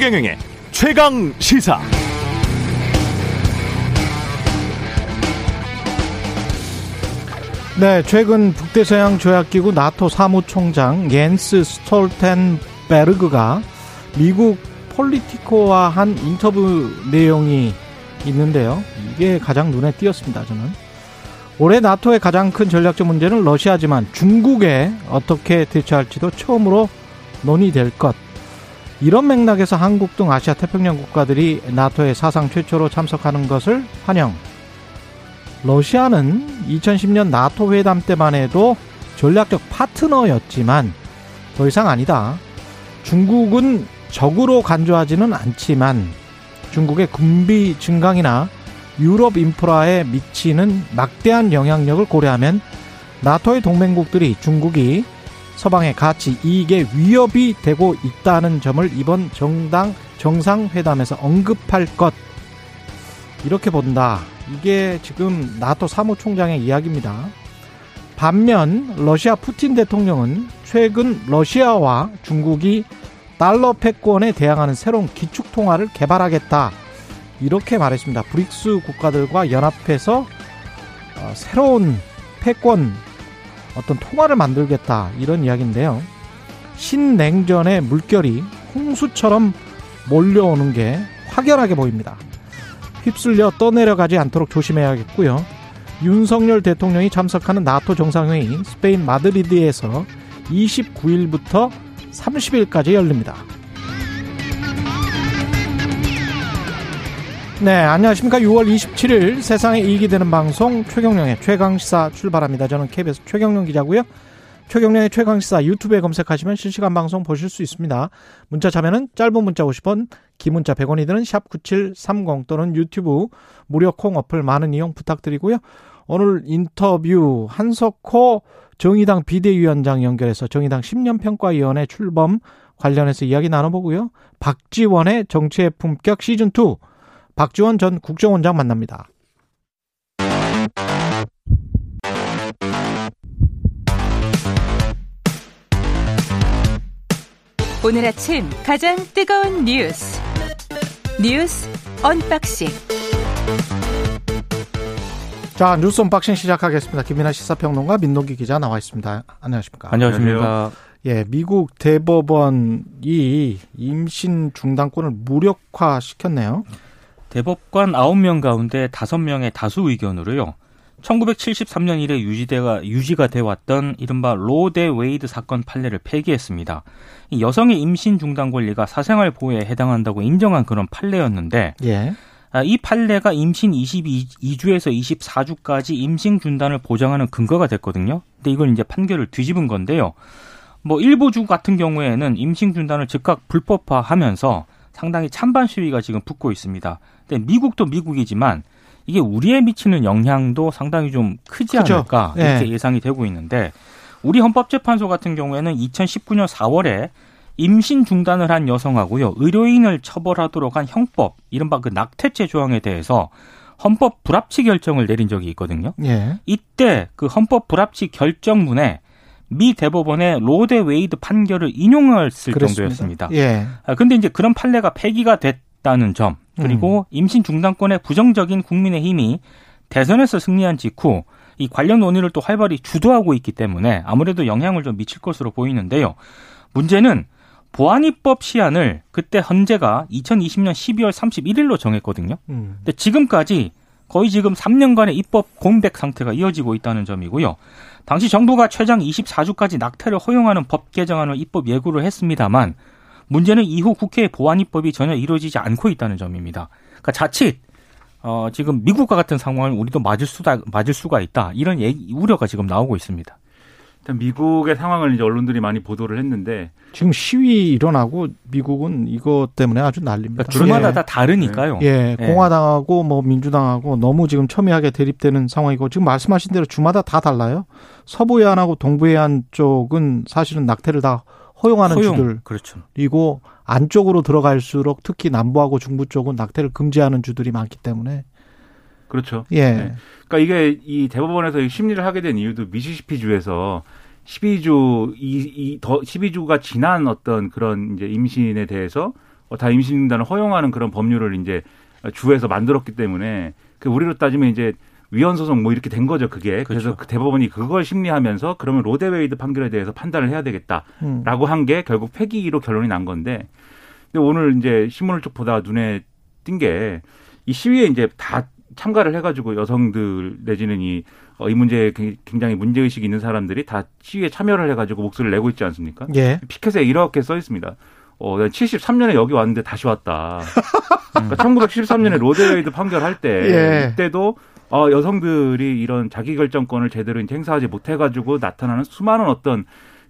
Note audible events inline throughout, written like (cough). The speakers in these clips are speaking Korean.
최경영의 최강 시사. 네, 최근 북대서양 조약기구 나토 사무총장 옌스 스톨텐베르그가 미국 폴리티코와 한 인터뷰 내용이 있는데요. 이게 가장 눈에 띄었습니다, 저는. 올해 나토의 가장 큰 전략적 문제는 러시아지만 중국에 어떻게 대처할지도 처음으로 논의될 것. 이런 맥락에서 한국 등 아시아 태평양 국가들이 나토의 사상 최초로 참석하는 것을 환영. 러시아는 2010년 나토 회담 때만 해도 전략적 파트너였지만 더 이상 아니다. 중국은 적으로 간주하지는 않지만 중국의 군비 증강이나 유럽 인프라에 미치는 막대한 영향력을 고려하면 나토의 동맹국들이 중국이 서방의 가치 이익에 위협이 되고 있다는 점을 이번 정당 정상회담에서 언급할 것 이렇게 본다. 이게 지금 나토 사무총장의 이야기입니다. 반면 러시아 푸틴 대통령은 최근 러시아와 중국이 달러 패권에 대항하는 새로운 기축 통화를 개발하겠다. 이렇게 말했습니다. 브릭스 국가들과 연합해서 어, 새로운 패권 어떤 통화를 만들겠다 이런 이야기인데요. 신냉전의 물결이 홍수처럼 몰려오는 게 확연하게 보입니다. 휩쓸려 떠내려가지 않도록 조심해야겠고요. 윤석열 대통령이 참석하는 나토 정상회의 스페인 마드리드에서 29일부터 30일까지 열립니다. 네, 안녕하십니까. 6월 27일 세상에 이익이 되는 방송 최경령의 최강시사 출발합니다. 저는 KBS 최경령 기자고요. 최경령의 최강시사 유튜브에 검색하시면 실시간 방송 보실 수 있습니다. 문자 참여는 짧은 문자 50원, 긴 문자 100원이 드는 샵 9730 또는 유튜브 무료 콩 어플 많은 이용 부탁드리고요. 오늘 인터뷰 한석호 정의당 비대위원장 연결해서 정의당 10년 평가위원회 출범 관련해서 이야기 나눠보고요. 박지원의 정치의 품격 시즌2 박지원 전 국정원장 만납니다. 오늘 아침 가장 뜨거운 뉴스 뉴스 언박싱 자 뉴스 언박싱 시작하겠습니다. 김민하 시사평론가 민동기 기자 나와 있습니다. 안녕하십니까? 안녕하십니까? 예, 미국 대법원이 임신 중단권을 무력화 시켰네요. 대법관 9명 가운데 5명의 다수 의견으로요. 1973년 이래 유지대가 유지가 돼 왔던 이른바 로데 웨이드 사건 판례를 폐기했습니다. 여성의 임신 중단 권리가 사생활 보호에 해당한다고 인정한 그런 판례였는데 예. 아, 이 판례가 임신 22주에서 24주까지 임신 중단을 보장하는 근거가 됐거든요. 근데 이걸 이제 판결을 뒤집은 건데요. 뭐 일부 주 같은 경우에는 임신 중단을 즉각 불법화하면서 상당히 찬반 시위가 지금 붙고 있습니다. 근데 미국도 미국이지만 이게 우리에 미치는 영향도 상당히 좀 크지 크죠. 않을까 이렇게 예. 예상이 되고 있는데 우리 헌법재판소 같은 경우에는 2019년 4월에 임신 중단을 한 여성하고요 의료인을 처벌하도록 한 형법 이른바 그 낙태죄 조항에 대해서 헌법 불합치 결정을 내린 적이 있거든요. 예. 이때 그 헌법 불합치 결정문에 미 대법원의 로 대 웨이드 판결을 인용했을 정도였습니다. 예. 아, 근데 이제 그런 판례가 폐기가 됐다는 점, 그리고 임신 중단권의 부정적인 국민의 힘이 대선에서 승리한 직후 이 관련 논의를 또 활발히 주도하고 있기 때문에 아무래도 영향을 좀 미칠 것으로 보이는데요. 문제는 보완입법 시한을 그때 헌재가 2020년 12월 31일로 정했거든요. 음. 근데 지금까지 거의 지금 3년간의 입법 공백 상태가 이어지고 있다는 점이고요. 당시 정부가 최장 24주까지 낙태를 허용하는 법 개정안을 입법 예고를 했습니다만 문제는 이후 국회의 보완 입법이 전혀 이루어지지 않고 있다는 점입니다. 그러니까 자칫 어, 지금 미국과 같은 상황을 우리도 맞을 수다 맞을 수가 있다 이런 얘기, 우려가 지금 나오고 있습니다. 일단 미국의 상황을 이제 언론들이 많이 보도를 했는데 지금 시위 일어나고 미국은 이것 때문에 아주 난립니다. 그러니까 주마다 예. 다 다르니까요. 예, 예. 공화당하고 뭐 민주당하고 너무 지금 첨예하게 대립되는 상황이고 지금 말씀하신 대로 주마다 다 달라요. 서부 해안하고 동부 해안 쪽은 사실은 낙태를 다 허용하는 허용, 주들 그렇죠. 그리고 안쪽으로 들어갈수록 특히 남부하고 중부 쪽은 낙태를 금지하는 주들이 많기 때문에 그렇죠. 예. 네. 그러니까 이게 이 대법원에서 이 심리를 하게 된 이유도 미시시피 주에서 12주 이, 이더 12주가 지난 어떤 그런 이제 임신에 대해서 어, 다 임신 중단을 허용하는 그런 법률을 이제 주에서 만들었기 때문에 그 우리로 따지면 이제 위헌 소송 뭐 이렇게 된 거죠 그게 그래서 그렇죠. 그 대법원이 그걸 심리하면서 그러면 로데웨이드 판결에 대해서 판단을 해야 되겠다라고 음. 한게 결국 폐기로 결론이 난 건데 근데 오늘 이제 신문을 쭉 보다가 눈에 띈 게 이 시위에 이제 다 참가를 해가지고 여성들 내지는 이, 어, 이 문제에 굉장히 문제의식이 있는 사람들이 다 시위에 참여를 해가지고 목소리를 내고 있지 않습니까? 예. 피켓에 이렇게 써 있습니다. 어, 73년에 여기 왔는데 다시 왔다. (laughs) 그러니까 1973년에 로 대 웨이드 판결할 때 예. 이때도 어, 여성들이 이런 자기결정권을 제대로 이제 행사하지 못해가지고 나타나는 수많은 어떤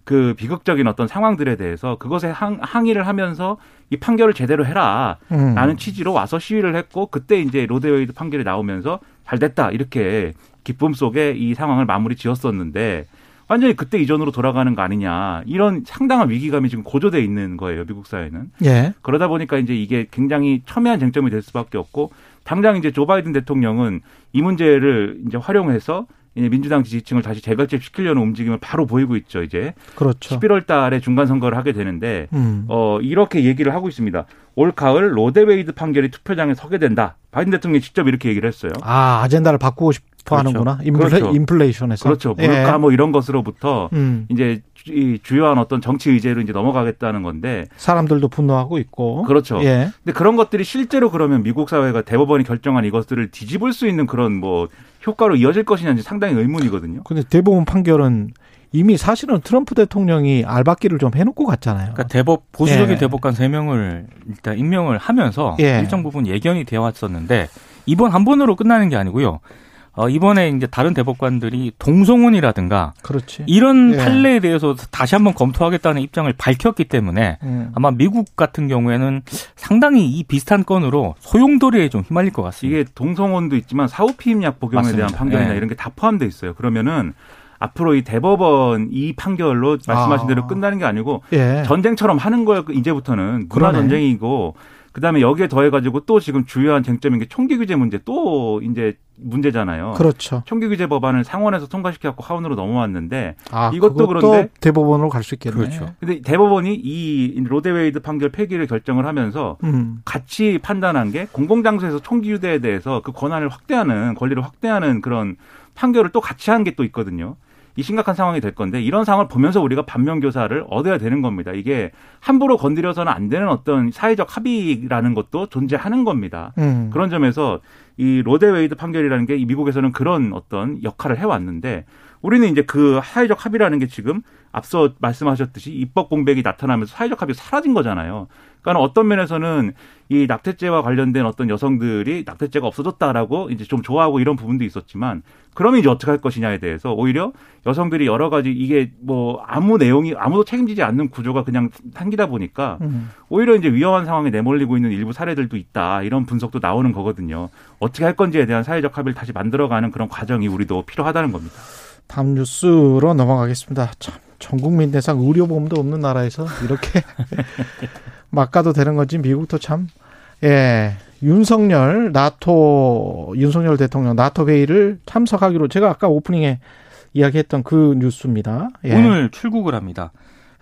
그 비극적인 어떤 상황들에 대해서 그것에 항, 항의를 하면서 이 판결을 제대로 해라. 음. 라는 취지로 와서 시위를 했고 그때 이제 로 대 웨이드 판결이 나오면서 잘 됐다. 이렇게 기쁨 속에 이 상황을 마무리 지었었는데 완전히 그때 이전으로 돌아가는 거 아니냐. 이런 상당한 위기감이 지금 고조돼 있는 거예요. 미국 사회는. 예. 그러다 보니까 이제 이게 굉장히 첨예한 쟁점이 될 수밖에 없고 당장 이제 조 바이든 대통령은 이 문제를 이제 활용해서 이제 민주당 지지층을 다시 재결집시키려는 움직임을 바로 보이고 있죠. 이제 그렇죠. 11월 달에 중간 선거를 하게 되는데 음. 어 이렇게 얘기를 하고 있습니다. 올 가을 로데웨이드 판결이 투표장에 서게 된다. 바이든 대통령이 직접 이렇게 얘기를 했어요. 아, 아젠다를 바꾸고 싶 어 그렇죠. 하는구나. 인플레, 그렇죠. 인플레이션에서. 그렇죠. 예. 물가 뭐 이런 것으로부터 음. 이제 주- 이 주요한 어떤 정치 의제로 이제 넘어가겠다는 건데 사람들도 분노하고 있고. 그렇죠. 예. 근데 그런 것들이 실제로 그러면 미국 사회가 대법원이 결정한 이것들을 뒤집을 수 있는 그런 뭐 효과로 이어질 것이냐는 상당히 의문이거든요. 근데 대법원 판결은 이미 사실은 트럼프 대통령이 알박기를 좀 해놓고 갔잖아요. 그러니까 대법 보수적인 예. 대법관 세 명을 일단 임명을 하면서 예. 일정 부분 예견이 되어 왔었는데 이번 한 번으로 끝나는 게 아니고요. 어, 이번에 이제 다른 대법관들이 동성혼이라든가 그렇지. 이런 예. 판례에 대해서 다시 한번 검토하겠다는 입장을 밝혔기 때문에 음. 아마 미국 같은 경우에는 상당히 이 비슷한 건으로 소용돌이에 좀 휘말릴 것 같습니다. 이게 동성혼도 있지만 사후 피임약 복용에 맞습니다. 대한 판결이나 예. 이런 게 다 포함돼 있어요. 그러면은 앞으로 이 대법원 이 판결로 말씀하신 아. 대로 끝나는 게 아니고 예. 전쟁처럼 하는 거예요. 이제부터는 문화. 전쟁이고 그다음에 여기에 더해 가지고 또 지금 주요한 쟁점인 게 총기 규제 문제 또 이제 문제잖아요. 그렇죠. 총기 규제 법안을 상원에서 통과시켜갖고 하원으로 넘어왔는데 아, 이것도 그런데- 대법원으로 갈 수 있겠네. 그렇죠. 근데 대법원이 이 로 대 웨이드 판결 폐기를 결정을 하면서 음. 같이 판단한 게 공공장소에서 총기 휴대에 대해서 그 권한을 확대하는 권리를 확대하는 그런 판결을 또 같이 한 게 또 있거든요. 이 심각한 상황이 될 건데 이런 상황을 보면서 우리가 반면 교사를 얻어야 되는 겁니다. 이게 함부로 건드려서는 안 되는 어떤 사회적 합의라는 것도 존재하는 겁니다. 음. 그런 점에서 이 로 대 웨이드 판결이라는 게 이 미국에서는 그런 어떤 역할을 해왔는데 우리는 이제 그 사회적 합의라는 게 지금 앞서 말씀하셨듯이 입법 공백이 나타나면서 사회적 합의가 사라진 거잖아요. 그러니까 어떤 면에서는 이 낙태죄와 관련된 어떤 여성들이 낙태죄가 없어졌다라고 이제 좀 좋아하고 이런 부분도 있었지만 그러면 이제 어떻게 할 것이냐에 대해서 오히려 여성들이 여러 가지 이게 뭐 아무 내용이 아무도 책임지지 않는 구조가 그냥 생기다 보니까 음. 오히려 이제 위험한 상황에 내몰리고 있는 일부 사례들도 있다. 이런 분석도 나오는 거거든요. 어떻게 할 건지에 대한 사회적 합의를 다시 만들어가는 그런 과정이 우리도 필요하다는 겁니다. 다음 뉴스로 넘어가겠습니다. 참, 전 국민 대상 의료보험도 없는 나라에서 이렇게 (laughs) 막 가도 되는 건지 미국도 참, 예, 윤석열, 나토, 윤석열 대통령 나토 회의를 참석하기로 제가 아까 오프닝에 이야기했던 그 뉴스입니다. 예. 오늘 출국을 합니다.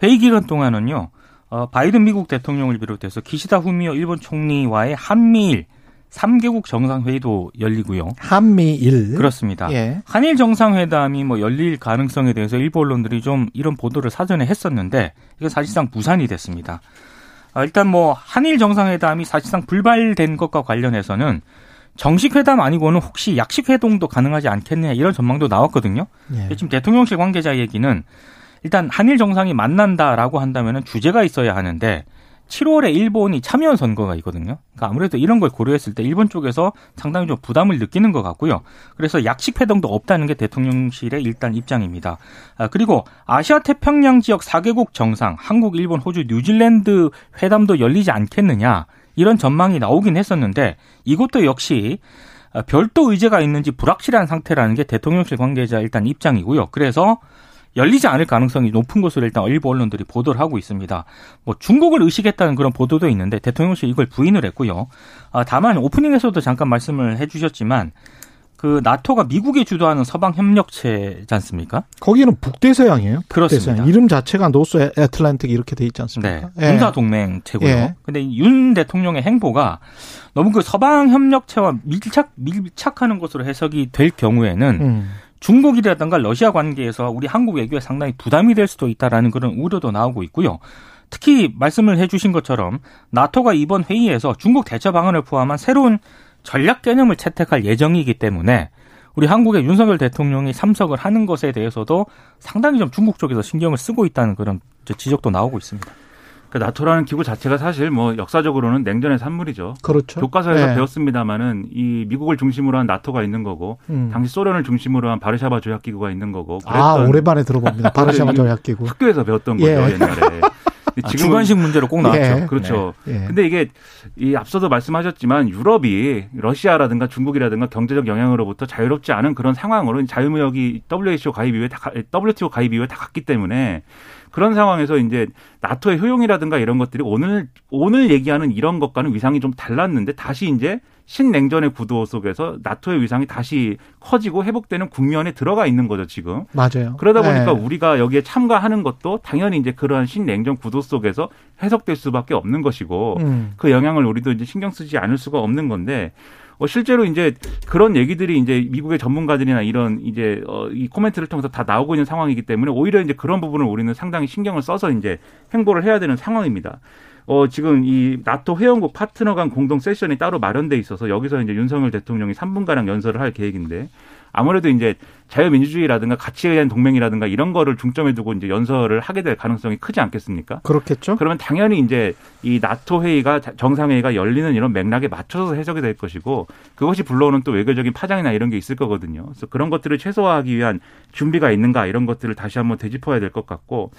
회의 기간 동안은요. 어, 바이든 미국 대통령을 비롯해서 기시다 후미오 일본 총리와의 한미일 3개국 정상회의도 열리고요. 한미일. 그렇습니다. 예. 한일 정상회담이 뭐 열릴 가능성에 대해서 일부 언론들이 좀 이런 보도를 사전에 했었는데 이게 사실상 부산이 됐습니다. 아, 일단 뭐 한일 정상회담이 사실상 불발된 것과 관련해서는 정식 회담 아니고는 혹시 약식 회동도 가능하지 않겠느냐 이런 전망도 나왔거든요. 예. 지금 대통령실 관계자 얘기는 일단 한일 정상이 만난다라고 한다면은 주제가 있어야 하는데 7월에 일본이 참여연 선거가 있거든요. 그러니까 아무래도 이런 걸 고려했을 때 일본 쪽에서 상당히 좀 부담을 느끼는 것 같고요. 그래서 약식 회동도 없다는 게 대통령실의 일단 입장입니다. 아, 그리고 아시아 태평양 지역 4개국 정상, 한국, 일본, 호주, 뉴질랜드 회담도 열리지 않겠느냐 이런 전망이 나오긴 했었는데 이것도 역시 아, 별도 의제가 있는지 불확실한 상태라는 게 대통령실 관계자 일단 입장이고요. 그래서 열리지 않을 가능성이 높은 것으로 일단 일부 언론들이 보도를 하고 있습니다. 뭐 중국을 의식했다는 그런 보도도 있는데 대통령실 이걸 부인을 했고요. 아, 다만 오프닝에서도 잠깐 말씀을 해주셨지만 그 나토가 미국이 주도하는 서방 협력체지 않습니까? 거기는 북대서양이에요. 그렇습니다. 이름 자체가 노스 애틀란틱 이렇게 돼 있지 않습니까? 네. 군사 동맹 체고요. 예. 근데 이윤 대통령의 행보가 너무 그 서방 협력체와 밀착 밀착하는 것으로 해석이 될 경우에는 음. 중국이라든가 러시아 관계에서 우리 한국 외교에 상당히 부담이 될 수도 있다라는 그런 우려도 나오고 있고요. 특히 말씀을 해주신 것처럼 나토가 이번 회의에서 중국 대처 방안을 포함한 새로운 전략 개념을 채택할 예정이기 때문에 우리 한국의 윤석열 대통령이 참석을 하는 것에 대해서도 상당히 좀 중국 쪽에서 신경을 쓰고 있다는 그런 지적도 나오고 있습니다. 그 나토라는 기구 자체가 사실 뭐 역사적으로는 냉전의 산물이죠. 그렇죠. 교과서에서 예. 배웠습니다마는 이 미국을 중심으로 한 나토가 있는 거고 음. 당시 소련을 중심으로 한 바르샤바 조약 기구가 있는 거고 아, 오랜만에 들어봅니다. 바르샤바 조약 기구. 학교에서 배웠던 거죠 예. 옛날에. 아, 주관식 문제로 꼭 나왔죠. 예. 그렇죠. 예. 근데 이게 이 앞서도 말씀하셨지만 유럽이 러시아라든가 중국이라든가 경제적 영향으로부터 자유롭지 않은 그런 상황으로 자유무역이 WHO 가입 이후에 다 가- WTO 가입 이후에 다 갔기 때문에 그런 상황에서 이제 나토의 효용이라든가 이런 것들이 오늘 오늘 얘기하는 이런 것과는 위상이 좀 달랐는데 다시 이제 신냉전의 구도 속에서 나토의 위상이 다시 커지고 회복되는 국면에 들어가 있는 거죠 지금. 맞아요. 그러다 보니까 예. 우리가 여기에 참가하는 것도 당연히 이제 그러한 신냉전 구도 속에서 해석될 수밖에 없는 것이고 음. 그 영향을 우리도 이제 신경 쓰지 않을 수가 없는 건데 어, 실제로 이제 그런 얘기들이 이제 미국의 전문가들이나 이런 이제 어, 이 코멘트를 통해서 다 나오고 있는 상황이기 때문에 오히려 이제 그런 부분을 우리는 상당히 신경을 써서 이제 행보를 해야 되는 상황입니다. 어, 지금 이 나토 회원국 파트너 간 공동 세션이 따로 마련돼 있어서 여기서 이제 윤석열 대통령이 3분가량 연설을 할 계획인데 아무래도 이제 자유민주주의라든가 가치에 대한 동맹이라든가 이런 거를 중점에 두고 이제 연설을 하게 될 가능성이 크지 않겠습니까? 그렇겠죠. 그러면 당연히 이제 이 나토 회의가 정상회의가 열리는 이런 맥락에 맞춰서 해석이 될 것이고 그것이 불러오는 또 외교적인 파장이나 이런 게 있을 거거든요. 그래서 그런 것들을 최소화하기 위한 준비가 있는가 이런 것들을 다시 한번 되짚어야 될 것 같고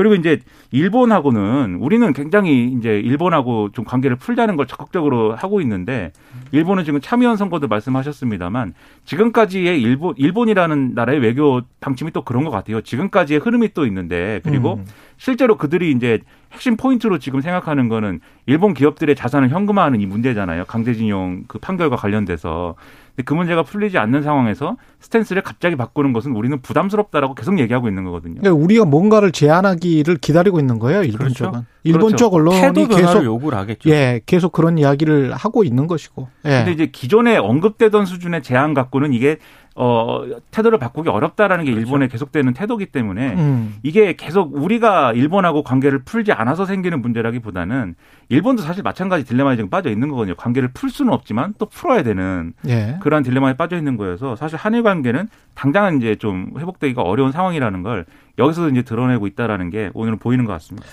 그리고 이제 일본하고는 우리는 굉장히 이제 일본하고 좀 관계를 풀자는 걸 적극적으로 하고 있는데 일본은 지금 참의원 선거도 말씀하셨습니다만 지금까지의 일본 일본이라는 나라의 외교 방침이 또 그런 것 같아요. 지금까지의 흐름이 또 있는데 그리고 음. 실제로 그들이 이제 핵심 포인트로 지금 생각하는 거는 일본 기업들의 자산을 현금화하는 이 문제잖아요. 강제징용 그 판결과 관련돼서. 근데 그 문제가 풀리지 않는 상황에서 스탠스를 갑자기 바꾸는 것은 우리는 부담스럽다라고 계속 얘기하고 있는 거거든요. 그러니까 우리가 뭔가를 제안하기를 기다리고 있는 거예요. 일본 그렇죠. 쪽은. 일본 그렇죠. 쪽 언론이 계속 요구를 하겠죠. 예, 계속 그런 이야기를 하고 있는 것이고. 예. 근데 이제 기존에 언급되던 수준의 제안 갖고는 이게 어 태도를 바꾸기 어렵다라는 게 일본의 계속되는 태도기 때문에 음. 이게 계속 우리가 일본하고 관계를 풀지 않아서 생기는 문제라기보다는 일본도 사실 마찬가지 딜레마에 지금 빠져 있는 거거든요. 관계를 풀 수는 없지만 또 풀어야 되는 예. 그러한 딜레마에 빠져 있는 거여서 사실 한일 관계는 당장은 이제 좀 회복되기가 어려운 상황이라는 걸 여기서도 이제 드러내고 있다라는 게 오늘은 보이는 것 같습니다.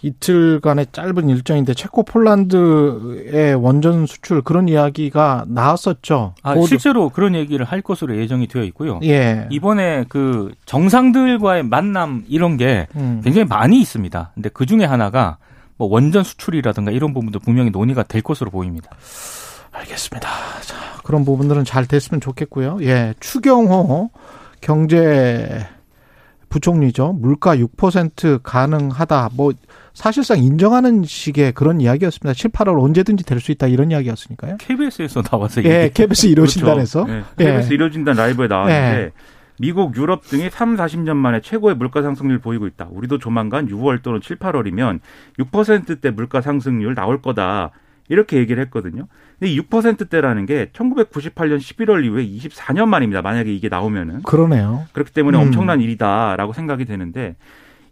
이틀간의 짧은 일정인데 체코 폴란드의 원전 수출 그런 이야기가 나왔었죠. 아, 곧- 실제로 그런 얘기를 할 것으로 예정이 되어 있고요. 예. 이번에 그 정상들과의 만남 이런 게 음. 굉장히 많이 있습니다. 근데 그 중에 하나가 뭐 원전 수출이라든가 이런 부분도 분명히 논의가 될 것으로 보입니다. 알겠습니다. 자, 그런 부분들은 잘 됐으면 좋겠고요. 예. 추경호 경제 부총리죠. 물가 6% 가능하다. 뭐 사실상 인정하는 식의 그런 이야기였습니다. 7, 8월 언제든지 될 수 있다 이런 이야기였으니까요. KBS에서 나와서 예, 얘기. KBS 이루어진단에서 그렇죠. 네. KBS 예. 이루어진단 라이브에 나왔는데 예. 미국, 유럽 등이 3, 40년 만에 최고의 물가 상승률 보이고 있다. 우리도 조만간 6월 또는 7, 8월이면 6%대 물가 상승률 나올 거다. 이렇게 얘기를 했거든요. 근데 이 6%대라는 게 1998년 11월 이후에 24년 만입니다. 만약에 이게 나오면은. 그러네요. 그렇기 때문에 음. 엄청난 일이다라고 생각이 되는데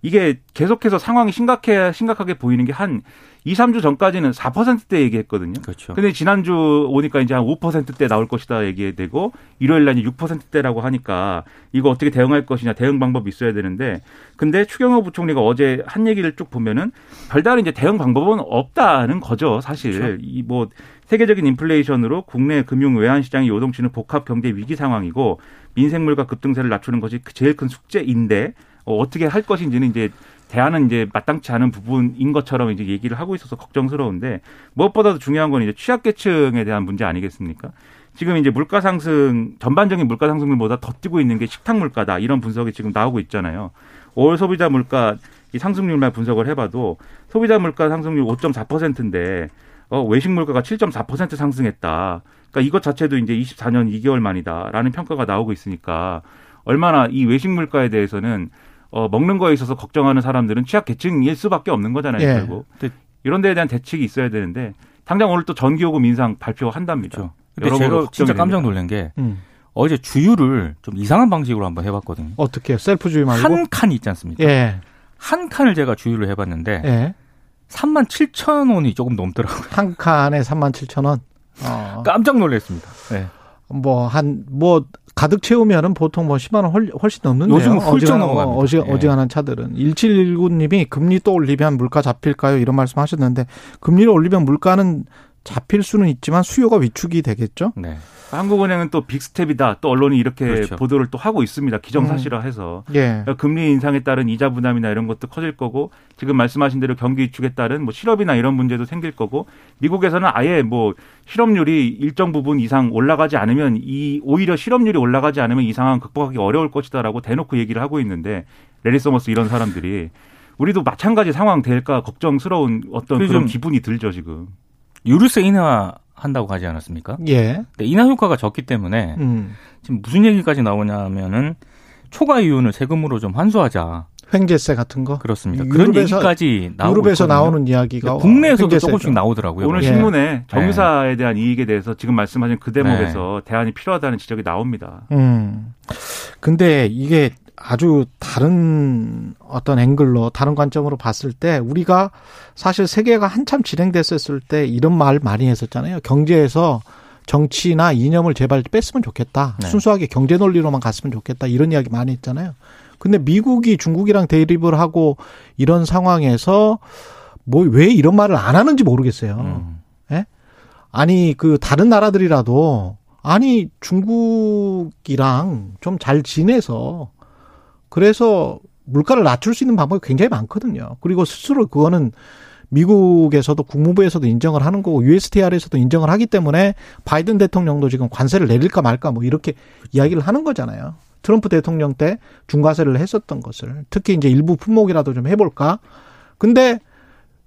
이게 계속해서 상황이 심각해 심각하게 보이는 게 한 2, 3주 전까지는 4%대 얘기했거든요. 그렇죠. 근데 지난주 오니까 이제 한 5%대 나올 것이다 얘기되고 일요일 날 6%대라고 하니까 이거 어떻게 대응할 것이냐 대응 방법이 있어야 되는데 근데 추경호 부총리가 어제 한 얘기를 쭉 보면은 별다른 이제 대응 방법은 없다는 거죠 사실 그렇죠. 이뭐 세계적인 인플레이션으로 국내 금융 외환 시장이 요동치는 복합 경제 위기 상황이고 민생 물가 급등세를 낮추는 것이 제일 큰 숙제인데 어, 어떻게 할 것인지는 이제 대안은 이제 마땅치 않은 부분인 것처럼 이제 얘기를 하고 있어서 걱정스러운데 무엇보다도 중요한 건 이제 취약계층에 대한 문제 아니겠습니까? 지금 이제 물가 상승 전반적인 물가 상승률보다 더 뛰고 있는 게 식탁 물가다 이런 분석이 지금 나오고 있잖아요. 5월 소비자 물가 이 상승률만 분석을 해봐도 소비자 물가 상승률 5.4%인데 어, 외식 물가가 7.4% 상승했다. 그러니까 이것 자체도 이제 24년 2개월 만이다라는 평가가 나오고 있으니까 얼마나 이 외식 물가에 대해서는 어, 먹는 거에 있어서 걱정하는 사람들은 취약 계층일 수밖에 없는 거잖아요. 예. 결국. 이런 데에 대한 대책이 있어야 되는데 당장 오늘 또 전기요금 인상 발표한답니다. 그렇죠. 근데 제가 진짜 깜짝. 놀란 게 음. 어제 주유를 좀 이상한 방식으로 한번 해봤거든요. 어떻게 셀프 주의 말고? 한칸 있지 않습니까? 예. 한 칸을 제가 주유를 해봤는데 예. 3만 7천 원이 조금 넘더라고요. 한 칸에 3만 7천 원. 어. 깜짝 놀랐습니다. 네. 뭐, 한, 뭐, 가득 채우면은 보통 뭐 10만 원 훨- 훨씬 넘는데요. 요즘은 훌쩍 넘어갑니다. 어지, 예. 어지간한 차들은. 1719님이 금리 또 올리면 물가 잡힐까요? 이런 말씀 하셨는데, 금리를 올리면 물가는 잡힐 수는 있지만 수요가 위축이 되겠죠? 네. 한국은행은 또 빅스텝이다. 또 언론이 이렇게 그렇죠. 보도를 또 하고 있습니다. 기정사실화해서. 예. 그러니까 금리 인상에 따른 이자 부담이나 이런 것도 커질 거고 지금 말씀하신 대로 경기 위축에 따른 뭐 실업이나 이런 문제도 생길 거고 미국에서는 아예 뭐 실업률이 일정 부분 이상 올라가지 않으면 이 오히려 실업률이 올라가지 않으면 이 상황 극복하기 어려울 것이다라고 대놓고 얘기를 하고 있는데 래리 서머스 이런 사람들이 우리도 마찬가지 상황 될까 걱정스러운 어떤 그런 좀- 기분이 들죠 지금. 유류세 인하 한다고 하지 않았습니까? 예. 근데 인하 효과가 적기 때문에 음. 지금 무슨 얘기까지 나오냐면은 초과 이윤을 세금으로 좀 환수하자. 횡재세 같은 거. 그렇습니다. 그런 유럽에서- 얘기까지 나오고 유럽에서 있거든요. 나오는 이야기가 국내에서도 횡재세죠. 조금씩 나오더라고요. 오늘 예. 신문에 정유사에 대한 이익에 대해서 지금 말씀하신 그 대목에서 네. 대안이 필요하다는 지적이 나옵니다. 음. 근데 이게 아주 다른 어떤 앵글로 다른 관점으로 봤을 때 우리가 사실 세계가 한참 진행됐었을 때 이런 말 많이 했었잖아요. 경제에서 정치나 이념을 제발 뺐으면 좋겠다. 네. 순수하게 경제 논리로만 갔으면 좋겠다. 이런 이야기 많이 했잖아요. 근데 미국이 중국이랑 대립을 하고 이런 상황에서 뭐 왜 이런 말을 안 하는지 모르겠어요. 음. 아니 그 다른 나라들이라도 아니 중국이랑 좀 잘 지내서 그래서 물가를 낮출 수 있는 방법이 굉장히 많거든요. 그리고 스스로 그거는 미국에서도 국무부에서도 인정을 하는 거고 USTR에서도 인정을 하기 때문에 바이든 대통령도 지금 관세를 내릴까 말까 뭐 이렇게 이야기를 하는 거잖아요. 트럼프 대통령 때 중과세를 했었던 것을 특히 이제 일부 품목이라도 좀 해볼까. 근데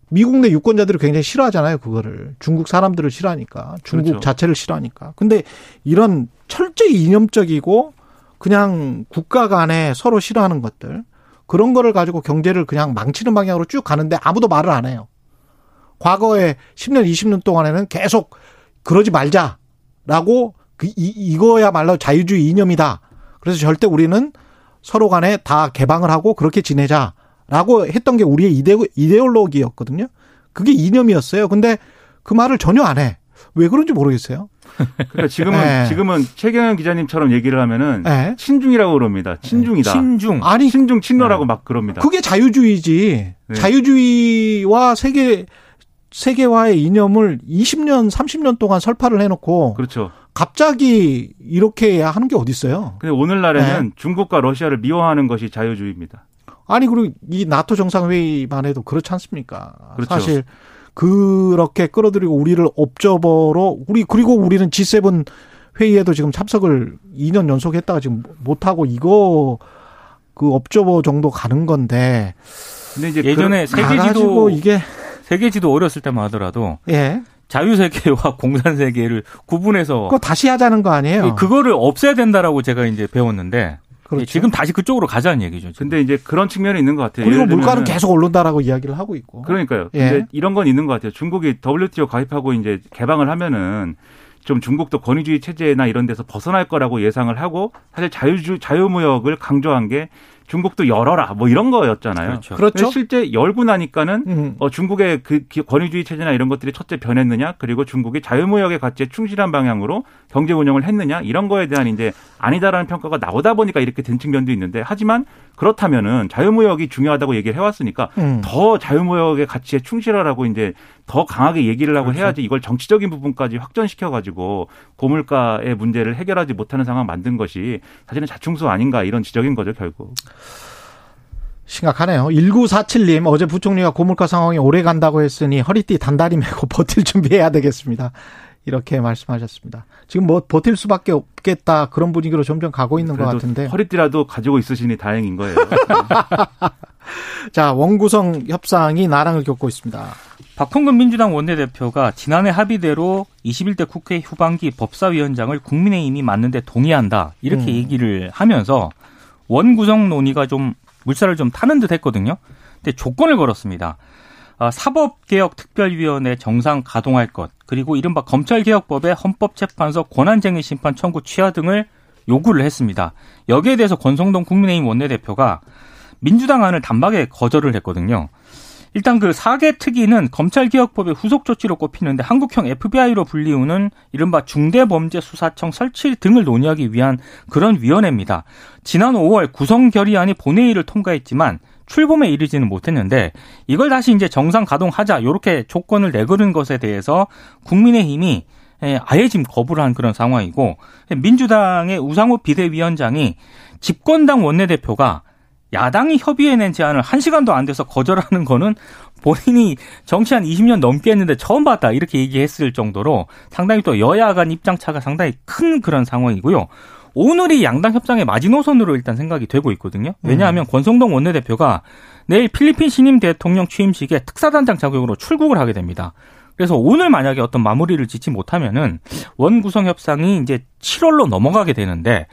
미국 내 유권자들이 굉장히 싫어하잖아요, 그거를. 중국 사람들을 싫어하니까. 중국 그렇죠. 자체를 싫어하니까. 근데 이런 철저히 이념적이고 그냥 국가 간에 서로 싫어하는 것들. 그런 거를 가지고 경제를 그냥 망치는 방향으로 쭉 가는데 아무도 말을 안 해요. 과거에 10년, 20년 동안에는 계속 그러지 말자라고 그, 이, 이거야말로 자유주의 이념이다. 그래서 절대 우리는 서로 간에 다 개방을 하고 그렇게 지내자라고 했던 게 우리의 이데, 이데올로기였거든요. 그게 이념이었어요. 근데 그 말을 전혀 안 해. 왜 그런지 모르겠어요. 그러니까 지금은 네. 지금은 최경영 기자님처럼 얘기를 하면은 네. 친중이라고 그럽니다. 친중이다. 신중. 아니, 친중 친노라고 막 그럽니다. 그게 자유주의지. 네. 자유주의와 세계, 세계화의 이념을 20년, 30년 동안 설파를 해놓고 그렇죠. 갑자기 이렇게 하는 게 어딨어요. 근데 오늘날에는 네. 중국과 러시아를 미워하는 것이 자유주의입니다. 아니 그리고 이 나토 정상회의만 해도 그렇지 않습니까? 그렇죠. 사실 그렇게 끌어들이고 우리를 옵저버로 우리 그리고 우리는 G7 회의에도 지금 참석을 2년 연속 했다가 지금 못 하고 이거 그 옵저버 정도 가는 건데 근데 이제 예전에 그, 세계지도 이게 세계지도 어렸을 때만 하더라도 예 자유 세계와 (laughs) 공산 세계를 구분해서 그거 다시 하자는 거 아니에요? 그거를 없애야 된다라고 제가 이제 배웠는데 그렇죠. 지금 다시 그쪽으로 가자는 얘기죠. 지금. 근데 이제 그런 측면이 있는 것 같아요. 그리고 예를 물가는 계속 오른다라고 이야기를 하고 있고. 그러니까요. 예. 근데 이런 건 있는 것 같아요. 중국이 WTO 가입하고 이제 개방을 하면은 좀 중국도 권위주의 체제나 이런 데서 벗어날 거라고 예상을 하고 사실 자유주 자유무역을 강조한 게 중국도 열어라 뭐 이런 거였잖아요. 그렇죠. 그렇죠. 실제 열고 나니까는 음. 어, 중국의 그 기- 권위주의 체제나 이런 것들이 첫째 변했느냐, 그리고 중국이 자유무역의 가치에 충실한 방향으로 경제 운영을 했느냐, 이런 거에 대한 이제 아니다라는 평가가 나오다 보니까 이렇게 된 측면도 있는데, 하지만 그렇다면은 자유무역이 중요하다고 얘기를 해왔으니까 음. 더 자유무역의 가치에 충실하라고 이제 더 강하게 얘기를 하고 그렇죠. 해야지 이걸 정치적인 부분까지 확전시켜 가지고 고물가의 문제를 해결하지 못하는 상황 만든 것이 사실은 자충수 아닌가 이런 지적인 거죠, 결국. 심각하네요. 1947님, 어제 부총리가 고물가 상황이 오래 간다고 했으니 허리띠 단단히 메고 버틸 준비해야 되겠습니다. 이렇게 말씀하셨습니다. 지금 뭐 버틸 수밖에 없겠다 그런 분위기로 점점 가고 있는 것 같은데. 허리띠라도 가지고 있으시니 다행인 거예요. (laughs) 자, 원구성 협상이 나랑을 겪고 있습니다. 박홍근 민주당 원내대표가 지난해 합의대로 21대 국회 후반기 법사위원장을 국민의힘이 맡는데 동의한다 이렇게 음. 얘기를 하면서 원 구성 논의가 좀 물살을 좀 타는 듯 했거든요. 근데 조건을 걸었습니다. 아, 사법개혁특별위원회 정상 가동할 것, 그리고 이른바 검찰개혁법의 헌법재판소 권한쟁의 심판 청구 취하 등을 요구를 했습니다. 여기에 대해서 권성동 국민의힘 원내대표가 민주당 안을 단박에 거절을 했거든요. 일단 그 사개 특위는 검찰개혁법의 후속 조치로 꼽히는데 한국형 FBI로 불리우는 이른바 중대범죄수사청 설치 등을 논의하기 위한 그런 위원회입니다. 지난 5월 구성 결의안이 본회의를 통과했지만 출범에 이르지는 못했는데 이걸 다시 이제 정상 가동하자 이렇게 조건을 내걸은 것에 대해서 국민의힘이 예, 아예 지금 거부를 한 그런 상황이고 민주당의 우상호 비대위원장이 집권당 원내대표가 야당이 협의해낸 제안을 한 시간도 안 돼서 거절하는 거는 본인이 정치 한 20년 넘게 했는데 처음 봤다 이렇게 얘기했을 정도로 상당히 또 여야 간 입장 차가 상당히 큰 그런 상황이고요. 오늘이 양당 협상의 마지노선으로 일단 생각이 되고 있거든요. 왜냐하면 권성동 원내대표가 내일 필리핀 신임 대통령 취임식에 특사단장 자격으로 출국을 하게 됩니다. 그래서 오늘 만약에 어떤 마무리를 짓지 못하면은 원 구성 협상이 이제 7월로 넘어가게 되는데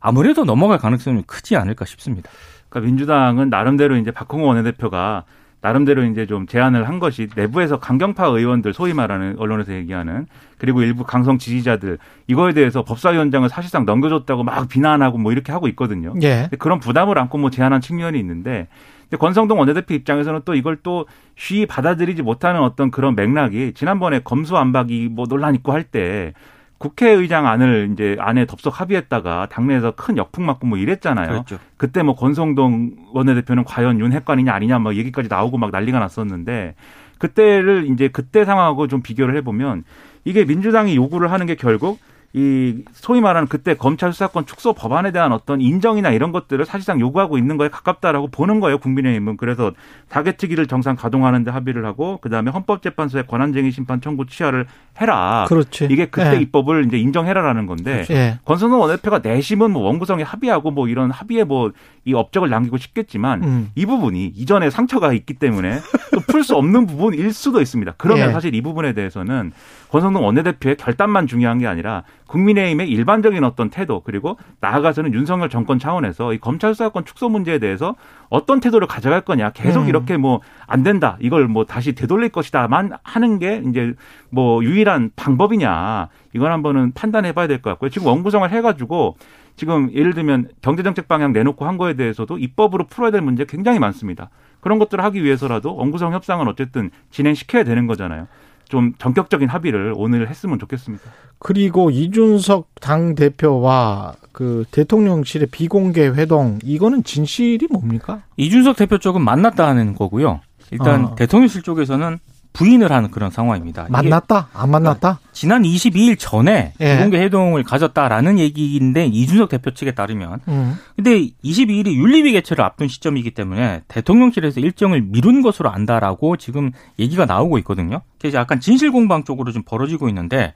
아무래도 넘어갈 가능성이 크지 않을까 싶습니다. 그러니까 민주당은 나름대로 이제 박홍호 원내대표가 나름대로 이제 좀 제안을 한 것이 내부에서 강경파 의원들 소위 말하는 언론에서 얘기하는 그리고 일부 강성 지지자들 이거에 대해서 법사위원장을 사실상 넘겨줬다고 막 비난하고 뭐 이렇게 하고 있거든요. 예. 그런 부담을 안고 뭐 제안한 측면이 있는데 근데 권성동 원내대표 입장에서는 또 이걸 또 쉬이 받아들이지 못하는 어떤 그런 맥락이 지난번에 검수안박이 뭐 논란 있고 할 때 국회의장 안을 이제 안에 덥석 합의했다가 당내에서 큰 역풍 맞고 뭐 이랬잖아요. 그렇죠. 그때 뭐 권성동 원내대표는 과연 윤 핵관이냐 아니냐 막 얘기까지 나오고 막 난리가 났었는데 그때를 이제 그때 상황하고 좀 비교를 해보면 이게 민주당이 요구를 하는 게 결국 이 소위 말하는 그때 검찰 수사권 축소 법안에 대한 어떤 인정이나 이런 것들을 사실상 요구하고 있는 거에 가깝다라고 보는 거예요 국민의힘은 그래서 다개특위를 정상 가동하는데 합의를 하고 그 다음에 헌법재판소의 권한쟁의 심판 청구 취하를 해라. 그렇지. 이게 그때 예. 입법을 이제 인정해라라는 건데 예. 권성동 원내대표가 내심은 뭐 원구성에 합의하고 뭐 이런 합의에 뭐 이 업적을 남기고 싶겠지만 음. 이 부분이 이전에 상처가 있기 때문에 또 풀 수 없는 부분일 수도 있습니다. 그러면 예. 사실 이 부분에 대해서는 권성동 원내대표의 결단만 중요한 게 아니라 국민의힘의 일반적인 어떤 태도 그리고 나아가서는 윤석열 정권 차원에서 이 검찰 수사권 축소 문제에 대해서 어떤 태도를 가져갈 거냐 계속 음. 이렇게 뭐 안 된다 이걸 뭐 다시 되돌릴 것이다만 하는 게 이제 뭐 유일한 방법이냐 이건 한번은 판단해 봐야 될 것 같고요. 지금 원구성을 해가지고 지금 예를 들면 경제정책 방향 내놓고 한 거에 대해서도 입법으로 풀어야 될 문제 굉장히 많습니다. 그런 것들을 하기 위해서라도 원구성 협상은 어쨌든 진행시켜야 되는 거잖아요. 좀 전격적인 합의를 오늘 했으면 좋겠습니다. 그리고 이준석 당 대표와 그 대통령실의 비공개 회동 이거는 진실이 뭡니까? 이준석 대표 쪽은 만났다 하는 거고요. 일단 어. 대통령실 쪽에서는 부인을 하는 그런 상황입니다. 만났다? 안 만났다? 지난 22일 전에 예. 비공개 회동을 가졌다라는 얘기인데 이준석 대표 측에 따르면 음. 근데 22일이 윤리위 개최를 앞둔 시점이기 때문에 대통령실에서 일정을 미룬 것으로 안다라고 지금 얘기가 나오고 있거든요. 그래서 약간 진실 공방 쪽으로 좀 벌어지고 있는데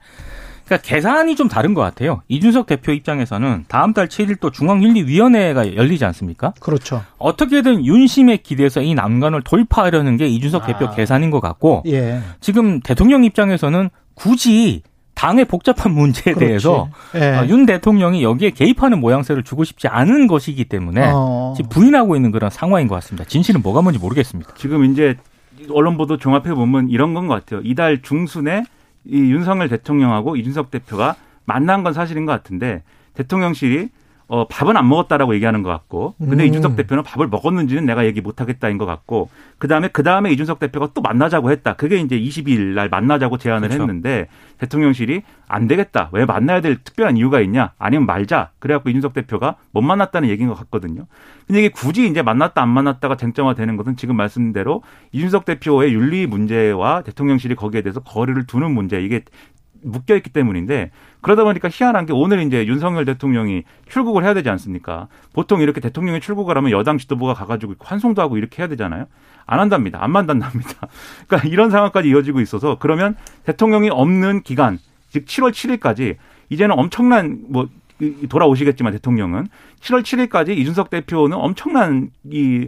그러니까 계산이 좀 다른 것 같아요. 이준석 대표 입장에서는 다음 달 7일 또 중앙윤리위원회가 열리지 않습니까? 그렇죠. 어떻게든 윤심에 기대서 이 난관을 돌파하려는 게 이준석 대표 아. 계산인 것 같고 예. 지금 대통령 입장에서는 굳이 당의 복잡한 문제에 그렇지. 대해서 예. 어, 윤 대통령이 여기에 개입하는 모양새를 주고 싶지 않은 것이기 때문에 어. 지금 부인하고 있는 그런 상황인 것 같습니다. 진실은 뭐가 뭔지 모르겠습니다. 지금 이제 언론 보도 종합해 보면 이런 건 것 같아요. 이달 중순에 이 윤석열 대통령하고 이준석 대표가 만난 건 사실인 것 같은데 대통령실이 어, 밥은 안 먹었다라고 얘기하는 것 같고, 근데 음. 이준석 대표는 밥을 먹었는지는 내가 얘기 못 하겠다인 것 같고, 그 다음에, 그 다음에 이준석 대표가 또 만나자고 했다. 그게 이제 22일 날 만나자고 제안을 그렇죠. 했는데, 대통령실이 안 되겠다. 왜 만나야 될 특별한 이유가 있냐? 아니면 말자. 그래갖고 이준석 대표가 못 만났다는 얘기인 것 같거든요. 근데 이게 굳이 이제 만났다 안 만났다가 쟁점화 되는 것은 지금 말씀대로 이준석 대표의 윤리 문제와 대통령실이 거기에 대해서 거리를 두는 문제, 이게 묶여 있기 때문인데 그러다 보니까 희한한 게 오늘 이제 윤석열 대통령이 출국을 해야 되지 않습니까? 보통 이렇게 대통령이 출국을 하면 여당 지도부가 가가지고 환송도 하고 이렇게 해야 되잖아요. 안 한답니다. 안 만난답니다. (laughs) 그러니까 이런 상황까지 이어지고 있어서 그러면 대통령이 없는 기간, 즉 7월 7일까지 이제는 엄청난 뭐 이- 돌아오시겠지만 대통령은 7월 7일까지 이준석 대표는 엄청난 이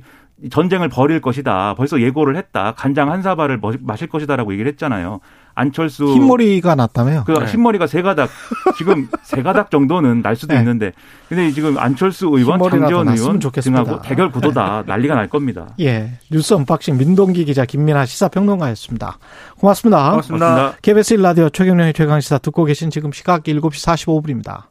전쟁을 벌일 것이다. 벌써 예고를 했다. 간장 한 사발을 머- 마실 것이다라고 얘기를 했잖아요. 안철수 흰머리가 났다며요. 그 네. 흰머리가 세 가닥 지금 세 가닥 정도는 날 수도 네. 있는데 근데 지금 안철수 의원, 장제원 의원 좋겠습니다. 등하고 대결 구도다 난리가 날 겁니다. 예. 뉴스 unboxing 민동기 기자 김민하 시사평론가였습니다. 고맙습니다. 고맙습니다. 고맙습니다. KBS 1라디오 최경련의 최강시사 듣고 계신 지금 시각 7시 45분입니다.